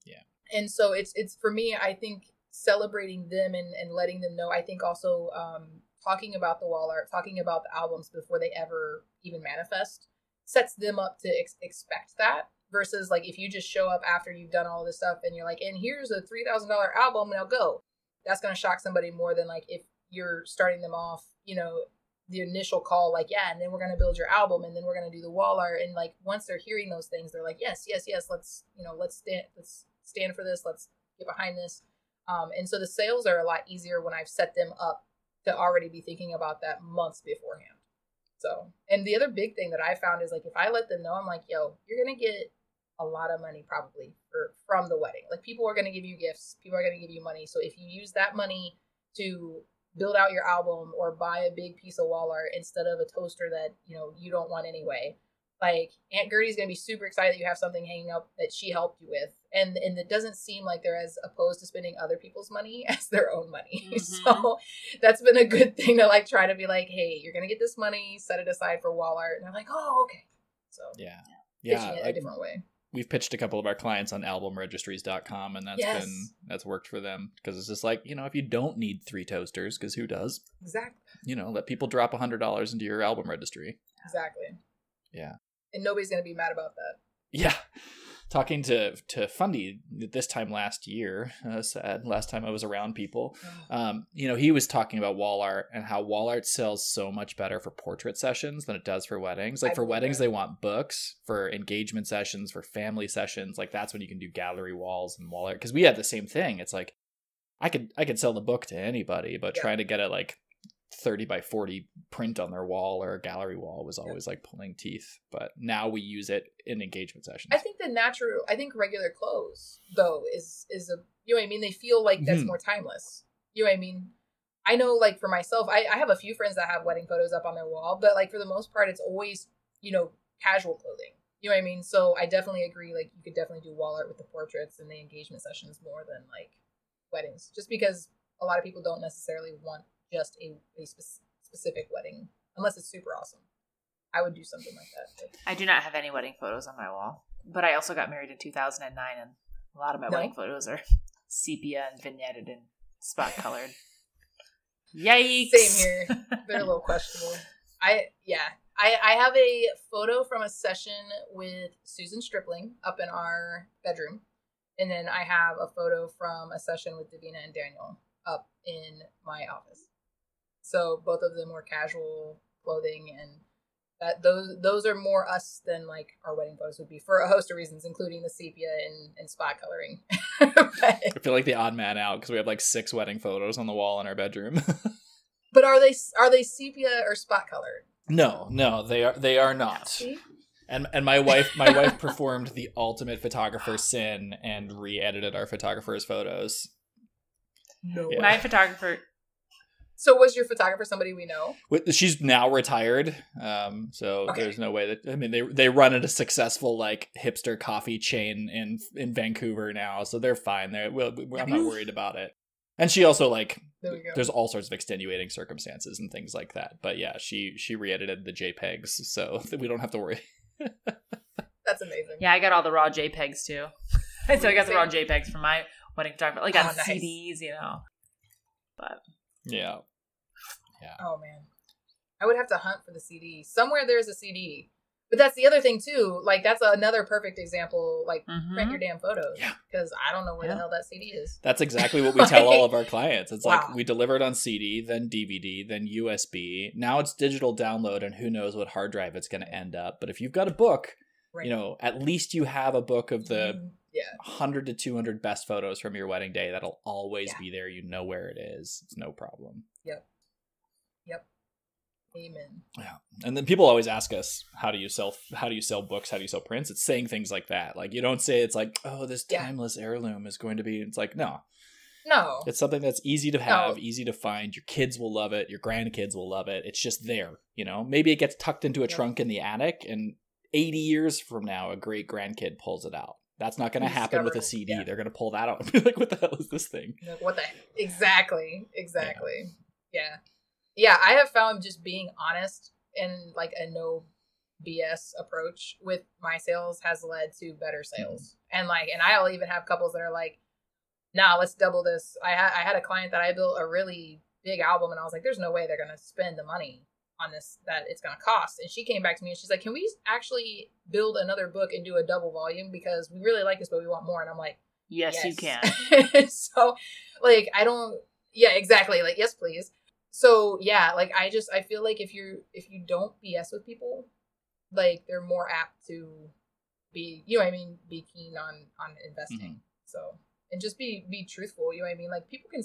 Yeah. and so it's it's for me i think celebrating them and, and letting them know i think also um, talking about the wall art talking about the albums before they ever even manifest sets them up to ex- expect that versus like if you just show up after you've done all this stuff and you're like and here's a $3000 album now go that's going to shock somebody more than like if you're starting them off you know the initial call like yeah and then we're going to build your album and then we're going to do the wall art and like once they're hearing those things they're like yes yes yes let's you know let's stand let's stand for this let's get behind this. Um, and so the sales are a lot easier when i've set them up to already be thinking about that months beforehand so and the other big thing that i found is like if i let them know i'm like yo you're gonna get a lot of money probably for, from the wedding. Like people are to give you gifts, people are to give you money. So if you use that money to build out your album or buy a big piece of wall art instead of a toaster that you know you don't want anyway, like Aunt Gertie's going to be super excited that you have something hanging up that she helped you with, and and it doesn't seem like they're as opposed to spending other people's money as their own money. Mm-hmm. So that's been a good thing to like try to be like, hey, you're going to get this money, set it aside for wall art, and they're like, oh, okay. So yeah, yeah, it a different way we've pitched a couple of our clients on albumregistries.com and that's yes. been that's worked for them because it's just like you know if you don't need three toasters because who does exactly you know let people drop a hundred dollars into your album registry exactly yeah and nobody's gonna be mad about that yeah talking to to Fundy this time last year, uh, sad last time I was around people. Um, you know, he was talking about wall art and how wall art sells so much better for portrait sessions than it does for weddings. Like I for weddings, that. they want books. For engagement sessions, for family sessions, like that's when you can do gallery walls and wall art. Because we had the same thing. It's like I could I could sell the book to anybody, but yeah. trying to get it like 30 by 40 print on their wall or a gallery wall was always like pulling teeth but now we use it in engagement sessions. I think the natural i think regular clothes though is is a you know what i mean? They feel like that's mm-hmm. more timeless. You know what i mean? I know like for myself I, I have a few friends that have wedding photos up on their wall but like for the most part it's always you know casual clothing. You know what i mean? So i definitely agree like you could definitely do wall art with the portraits and the engagement sessions more than like weddings just because a lot of people don't necessarily want just a, a spe- specific wedding, unless it's super awesome. I would do something like that. I do not have any wedding photos on my wall, but I also got married in 2009, and a lot of my no. wedding photos are sepia and vignetted and spot colored. Yikes! Same here. They're a little questionable. I yeah. I, I have a photo from a session with Susan Stripling up in our bedroom. And then I have a photo from a session with Davina and Daniel up in my office. So both of them were casual clothing and that those those are more us than like our wedding photos would be for a host of reasons, including the sepia and, and spot coloring. I feel like the odd man out because we have like six wedding photos on the wall in our bedroom. but are they are they sepia or spot colored? No, no, they are they are not. See? And and my wife my wife performed the ultimate photographer sin and re-edited our photographer's photos. No, yeah. my photographer so was your photographer somebody we know? She's now retired, um, so okay. there's no way that I mean they they run at a successful like hipster coffee chain in in Vancouver now, so they're fine. They're, well, I'm not worried about it. And she also like there there's all sorts of extenuating circumstances and things like that. But yeah, she she re-edited the JPEGs, so that we don't have to worry. That's amazing. Yeah, I got all the raw JPEGs too. so I got the raw JPEGs from my wedding photographer, like on oh, nice. CDs, you know. But yeah. Yeah. Oh man. I would have to hunt for the CD. Somewhere there's a CD. But that's the other thing too. Like that's another perfect example. Like mm-hmm. print your damn photos. Yeah. Because I don't know where yeah. the hell that CD is. That's exactly what we tell all of our clients. It's wow. like we deliver it on CD, then DVD, then USB. Now it's digital download, and who knows what hard drive it's going to end up. But if you've got a book, right. you know, at least you have a book of the mm-hmm. yeah. 100 to 200 best photos from your wedding day. That'll always yeah. be there. You know where it is. It's no problem. Yep. Amen. Yeah. And then people always ask us, how do you sell how do you sell books? How do you sell prints? It's saying things like that. Like you don't say it's like, oh, this timeless yeah. heirloom is going to be it's like, no. No. It's something that's easy to have, no. easy to find. Your kids will love it, your grandkids will love it. It's just there, you know. Maybe it gets tucked into a yep. trunk in the attic and 80 years from now a great grandkid pulls it out. That's not going to happen with a CD. Yeah. They're going to pull that out and be like, "What the hell is this thing?" What the exactly, exactly. Yeah. Yeah I have found just being honest and like a no BS approach with my sales has led to better mm-hmm. sales. Mm-hmm. And like, and I'll even have couples that are like, "Nah, let's double this." I had I had a client that I built a really big album, and I was like, "There's no way they're gonna spend the money on this that it's gonna cost." And she came back to me and she's like, "Can we actually build another book and do a double volume because we really like this, but we want more?" And I'm like, "Yes, yes. you can." so, like, I don't. Yeah, exactly. Like, yes, please so yeah like i just i feel like if you're if you don't bs with people like they're more apt to be you know i mean be keen on on investing mm-hmm. so and just be be truthful you know what i mean like people can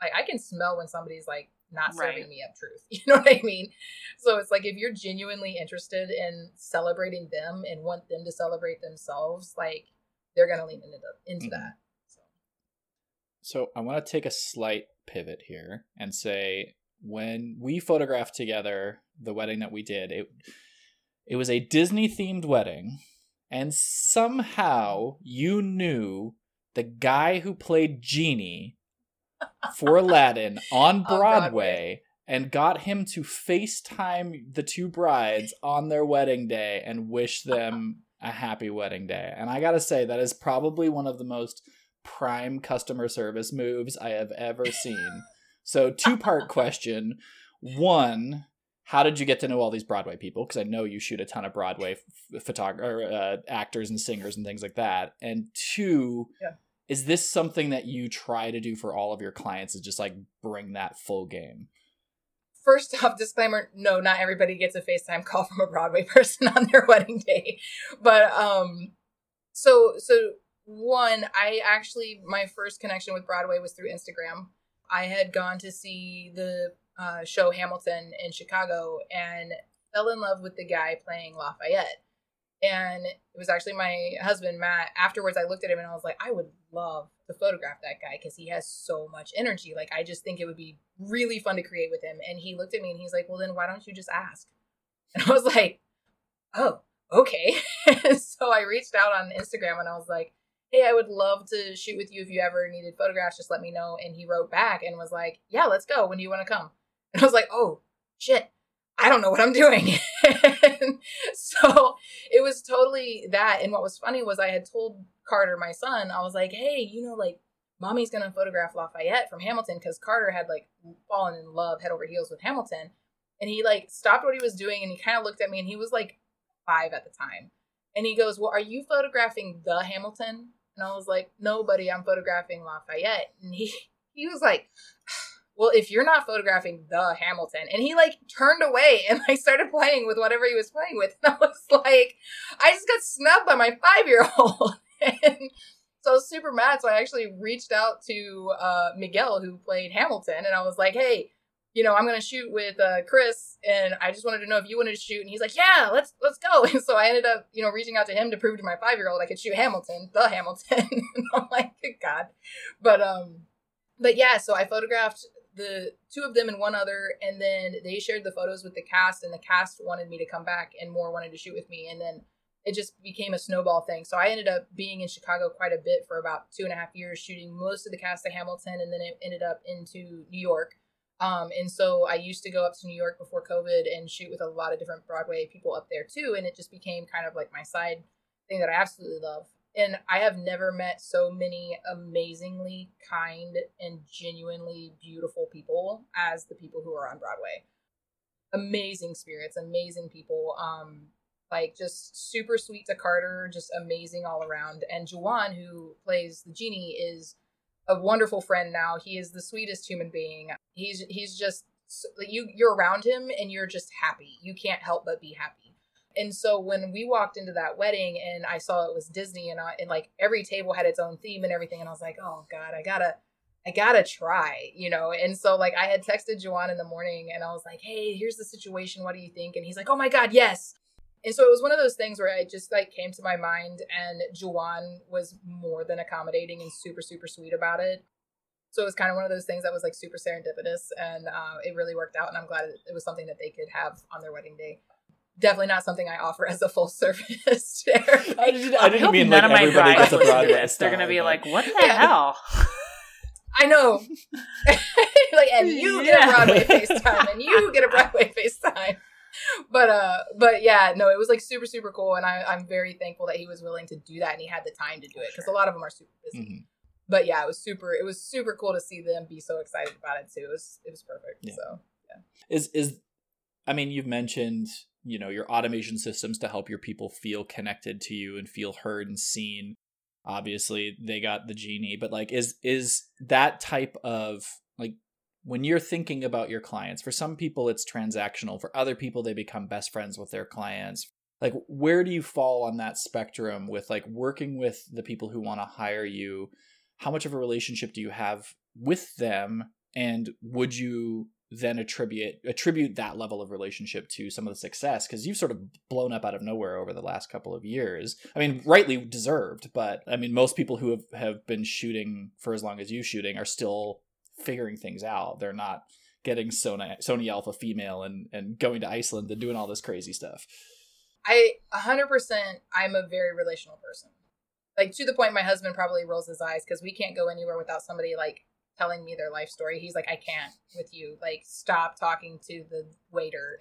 like i can smell when somebody's like not serving Right. me up truth. You know what I mean? So it's like if you're genuinely interested in celebrating them and want them to celebrate themselves, like they're gonna lean into into Mhm. that. So. So I want to take a slight pivot here and say when we photographed together the wedding that we did, it it was a Disney themed wedding, and somehow you knew the guy who played Genie for Aladdin on Broadway. Broadway and got him to FaceTime the two brides on their wedding day and wish them a happy wedding day. And I gotta say, that is probably one of the most prime customer service moves I have ever seen. So, two part question. One, how did you get to know all these Broadway people? Because I know you shoot a ton of Broadway f- photog- uh, actors and singers and things like that. And two, Yeah. is this something that you try to do for all of your clients? Is just like bring that full game? First off, disclaimer: No, not everybody gets a FaceTime call from a Broadway person on their wedding day. But um, so so one, I actually my first connection with Broadway was through Instagram. I had gone to see the uh, show Hamilton in Chicago and fell in love with the guy playing Lafayette. And it was actually my husband Matt. Afterwards, I looked at him and I was like, I would love to photograph that guy because he has so much energy. Like, I just think it would be really fun to create with him. And he looked at me and he's like, Well, then why don't you just ask? And I was like, Oh, okay. so I reached out on Instagram and I was like, Hey, I would love to shoot with you if you ever needed photographs. Just let me know. And he wrote back and was like, Yeah, let's go. When do you want to come? And I was like, Oh, shit. I don't know what I'm doing. So it was totally that. And what was funny was I had told Carter, my son, I was like, hey, you know, like, mommy's going to photograph Lafayette from Hamilton because Carter had like fallen in love head over heels with Hamilton. And he like stopped what he was doing and he kind of looked at me and he was like five at the time. And he goes, Well, are you photographing the Hamilton? And I was like, nobody, I'm photographing Lafayette. And he, he was like, well, if you're not photographing the Hamilton, and he like turned away and I started playing with whatever he was playing with, and I was like, I just got snubbed by my five year old, and so I was super mad. So I actually reached out to uh, Miguel, who played Hamilton, and I was like, hey. You know, I'm gonna shoot with uh, Chris, and I just wanted to know if you wanted to shoot. And he's like, "Yeah, let's let's go." And so I ended up, you know, reaching out to him to prove to my five year old I could shoot Hamilton, the Hamilton. and I'm like, "Good God!" But um, but yeah, so I photographed the two of them and one other, and then they shared the photos with the cast, and the cast wanted me to come back, and more wanted to shoot with me, and then it just became a snowball thing. So I ended up being in Chicago quite a bit for about two and a half years, shooting most of the cast of Hamilton, and then it ended up into New York. Um, and so I used to go up to New York before COVID and shoot with a lot of different Broadway people up there too, and it just became kind of like my side thing that I absolutely love and I have never met so many amazingly kind and genuinely beautiful people as the people who are on Broadway. Amazing spirits, amazing people. Um, like just super sweet to Carter, just amazing all around. And Juwan, who plays the genie, is a wonderful friend now. He is the sweetest human being. He's he's just you you're around him and you're just happy. You can't help but be happy. And so when we walked into that wedding and I saw it was Disney and I, and like every table had its own theme and everything and I was like, "Oh god, I got to I got to try," you know. And so like I had texted Juwan in the morning and I was like, "Hey, here's the situation. What do you think?" And he's like, "Oh my god, yes." And so it was one of those things where I just like came to my mind and Juwan was more than accommodating and super super sweet about it. So it was kind of one of those things that was like super serendipitous and uh, it really worked out and I'm glad it was something that they could have on their wedding day definitely not something I offer as a full service. I didn't, I didn't hope mean none like of my everybody brides gets a listen to Broadway this. They're gonna be but- like, "What the Yeah. hell?" I know. like, and you get a Broadway FaceTime, and you get a Broadway FaceTime. But uh, but yeah, no, it was like super super cool, and I I'm very thankful that he was willing to do that and he had the time to do it because a lot of them are super busy. Mhm. But yeah, it was super it was super cool to see them be so excited about it too. It was it was perfect. Yeah. So yeah is is i mean you've mentioned you know your automation systems to help your people feel connected to you and feel heard and seen obviously they got the genie but like is is that type of like when you're thinking about your clients for some people it's transactional. For other people they become best friends with their clients. Like where do you fall on that spectrum with like working with the people who want to hire you? How much of a relationship do you have with them? And would you then attribute attribute that level of relationship to some of the success? Because you've sort of blown up out of nowhere over the last couple of years. I mean, rightly deserved, but I mean, most people who have, have been shooting for as long as you shooting are still figuring things out. They're not getting Sony Sony Alpha female and and going to Iceland and doing all this crazy stuff. I 100% I'm a very relational person. Like to the point my husband probably rolls his eyes cuz we can't go anywhere without somebody like telling me their life story. He's like I can't with you. Like stop talking to the waiter.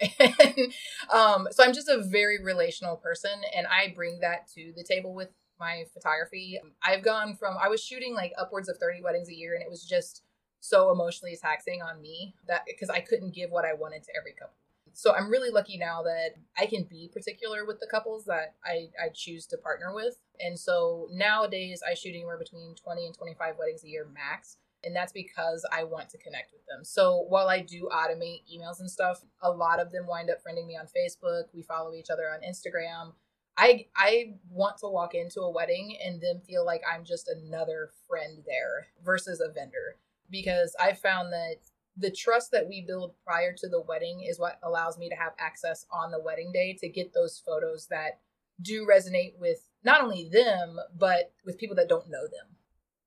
um so I'm just a very relational person and I bring that to the table with my photography. I've gone from I was shooting like upwards of 30 weddings a year and it was just so emotionally taxing on me that because I couldn't give what I wanted to every couple. So I'm really lucky now that I can be particular with the couples that I, I choose to partner with. And so nowadays I shoot anywhere between 20 and 25 weddings a year max. And that's because I want to connect with them. So while I do automate emails and stuff, a lot of them wind up friending me on Facebook. We follow each other on Instagram. I I want to walk into a wedding and then feel like I'm just another friend there versus a vendor because I found that the trust that we build prior to the wedding is what allows me to have access on the wedding day to get those photos that do resonate with not only them but with people that don't know them.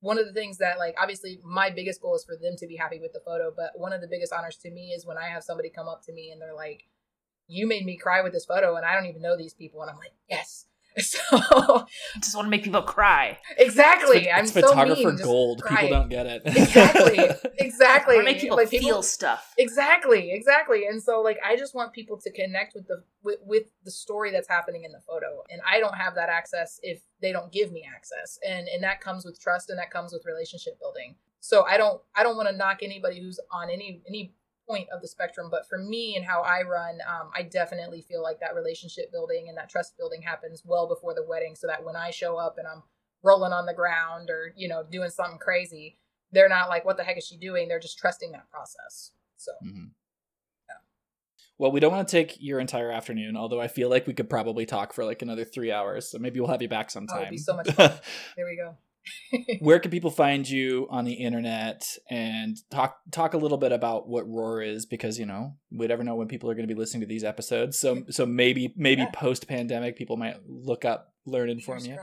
One of the things that like obviously my biggest goal is for them to be happy with the photo but one of the biggest honors to me is when i have somebody come up to me and they're like you made me cry with this photo and i don't even know these people. And i'm like yes So I just want to make people cry. Exactly. It's, I'm it's so photographer mean, just gold. cry. People don't get it. Exactly. Exactly. I want to make people Like, feel stuff. Exactly, exactly. And so like I just want people to connect with the with, with the story that's happening in the photo. And I don't have that access if they don't give me access. And and that comes with trust and that comes with relationship building. So I don't I don't want to knock anybody who's on any any point of the spectrum, but for me and how I run, um, I definitely feel like that relationship building and that trust building happens well before the wedding so that when I show up and I'm rolling on the ground or, you know, doing something crazy, they're not like, what the heck is she doing? They're just trusting that process. So, Mhm. Yeah. Well, we don't want to take your entire afternoon, although I feel like we could probably talk for like another three hours. So maybe we'll have you back sometime. be so much fun. there we go. Where can people find you on the internet and talk talk a little bit about what Roar is? Because you know we never know when people are going to be listening to these episodes. So so maybe maybe Yeah. post pandemic people might look up Learn and Inform you.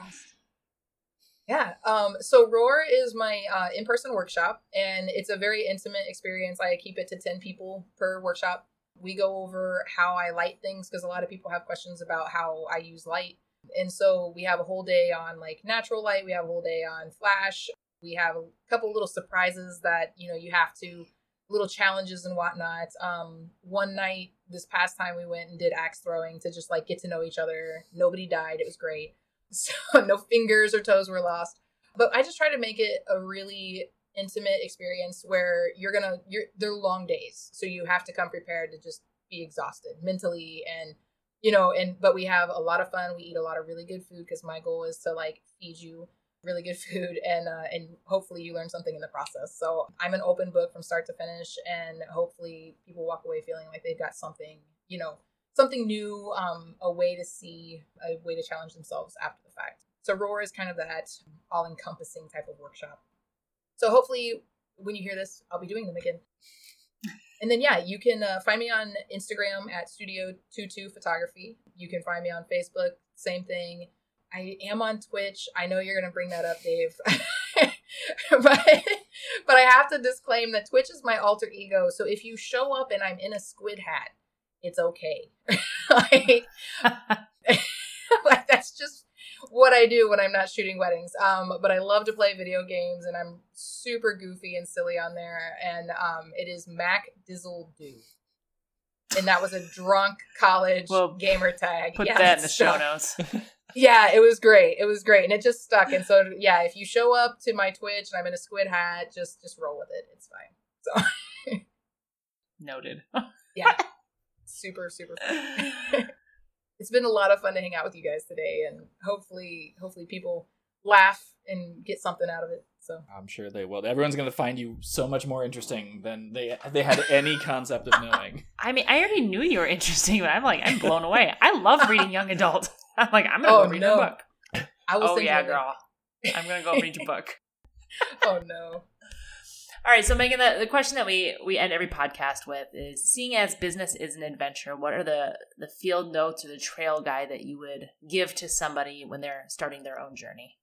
Yeah. Um, so Roar is my uh, in-person workshop, and it's a very intimate experience. I keep it to ten people per workshop. We go over how I light things because a lot of people have questions about how I use light, and so we have a whole day on like natural light. We have a whole day on flash. We have a couple little surprises that you know you have to little challenges and whatnot. Um, one night this past time we went and did axe throwing to just like get to know each other. Nobody died. It was great. So no fingers or toes were lost. But I just try to make it a really intimate experience where you're gonna you're they're long days. So you have to come prepared to just be exhausted mentally and you know, and but we have a lot of fun. We eat a lot of really good food because my goal is to like feed you really good food and uh, and hopefully you learn something in the process. So I'm an open book from start to finish, and hopefully people walk away feeling like they've got something, you know, something new, um, a way to see, a way to challenge themselves after the fact. So Roar is kind of that all encompassing type of workshop. So hopefully when you hear this, I'll be doing them again. And then yeah, you can uh, find me on Instagram at Studio 22 Photography. You can find me on Facebook, same thing. I am on Twitch. I know you're gonna bring that up, Dave. but but I have to disclaim that Twitch is my alter ego. So if you show up and I'm in a squid hat, it's okay. like, like that's just what I do when I'm not shooting weddings. Um, but I love to play video games and I'm super goofy and silly on there. And um, it is Mac Dizzle Do. And that was a drunk college Well, gamer tag. Put Yeah, that in the show notes. yeah, it was great. It was great, and it just stuck. And so, yeah, if you show up to my Twitch and I'm in a squid hat, just just roll with it. It's fine. So, Noted. yeah, super super. Fun. it's been a lot of fun to hang out with you guys today, and hopefully, hopefully people laugh and get something out of it. So, I'm sure they will. Everyone's going to find you so much more interesting than they they had any concept of knowing. I mean, I already knew you were interesting, but I'm like, I'm blown away. I love reading young adult. I'm like, I'm gonna Oh, go read no. your book. I will. Oh send you yeah, a girl. I'm gonna go read your book. Oh no. All right, so Megan, the, the question that we we end every podcast with is: seeing as business is an adventure, what are the the field notes or the trail guide that you would give to somebody when they're starting their own journey?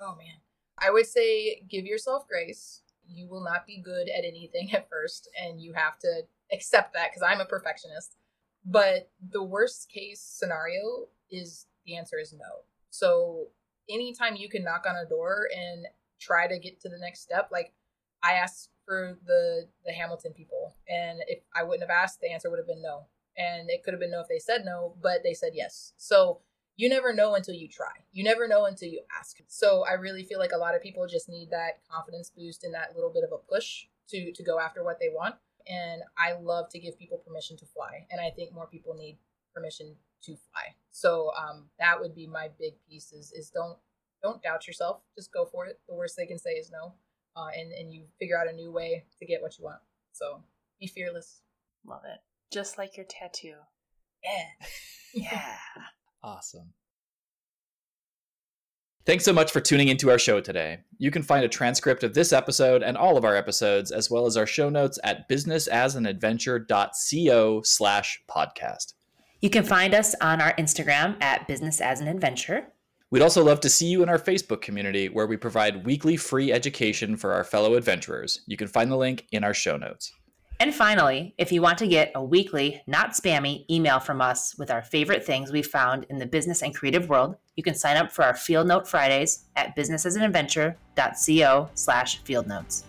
Oh man, I would say give yourself grace. You will not be good at anything at first, and you have to accept that because I'm a perfectionist. But the worst case scenario is the answer is no. So anytime you can knock on a door and try to get to the next step, like I asked for the the Hamilton people, and if I wouldn't have asked, the answer would have been no, and it could have been no if they said no, but they said yes. So you never know until you try. You never know until you ask. So I really feel like a lot of people just need that confidence boost and that little bit of a push to to go after what they want. And I love to give people permission to fly, and I think more people need permission to fly. So um, that would be my big piece is, is don't don't doubt yourself. Just go for it. The worst they can say is no uh, and and you figure out a new way to get what you want. So be fearless. Love it. Just like your tattoo. Yeah. yeah. Awesome. Thanks so much for tuning into our show today. You can find a transcript of this episode and all of our episodes, as well as our show notes at businessasanadventure.co slash podcast. You can find us on our Instagram at Business as an Adventure. We'd also love to see you in our Facebook community where we provide weekly free education for our fellow adventurers. You can find the link in our show notes. And finally, if you want to get a weekly, not spammy email from us with our favorite things we found in the business and creative world, you can sign up for our Field Note Fridays at businessasanadventure.co slash field notes.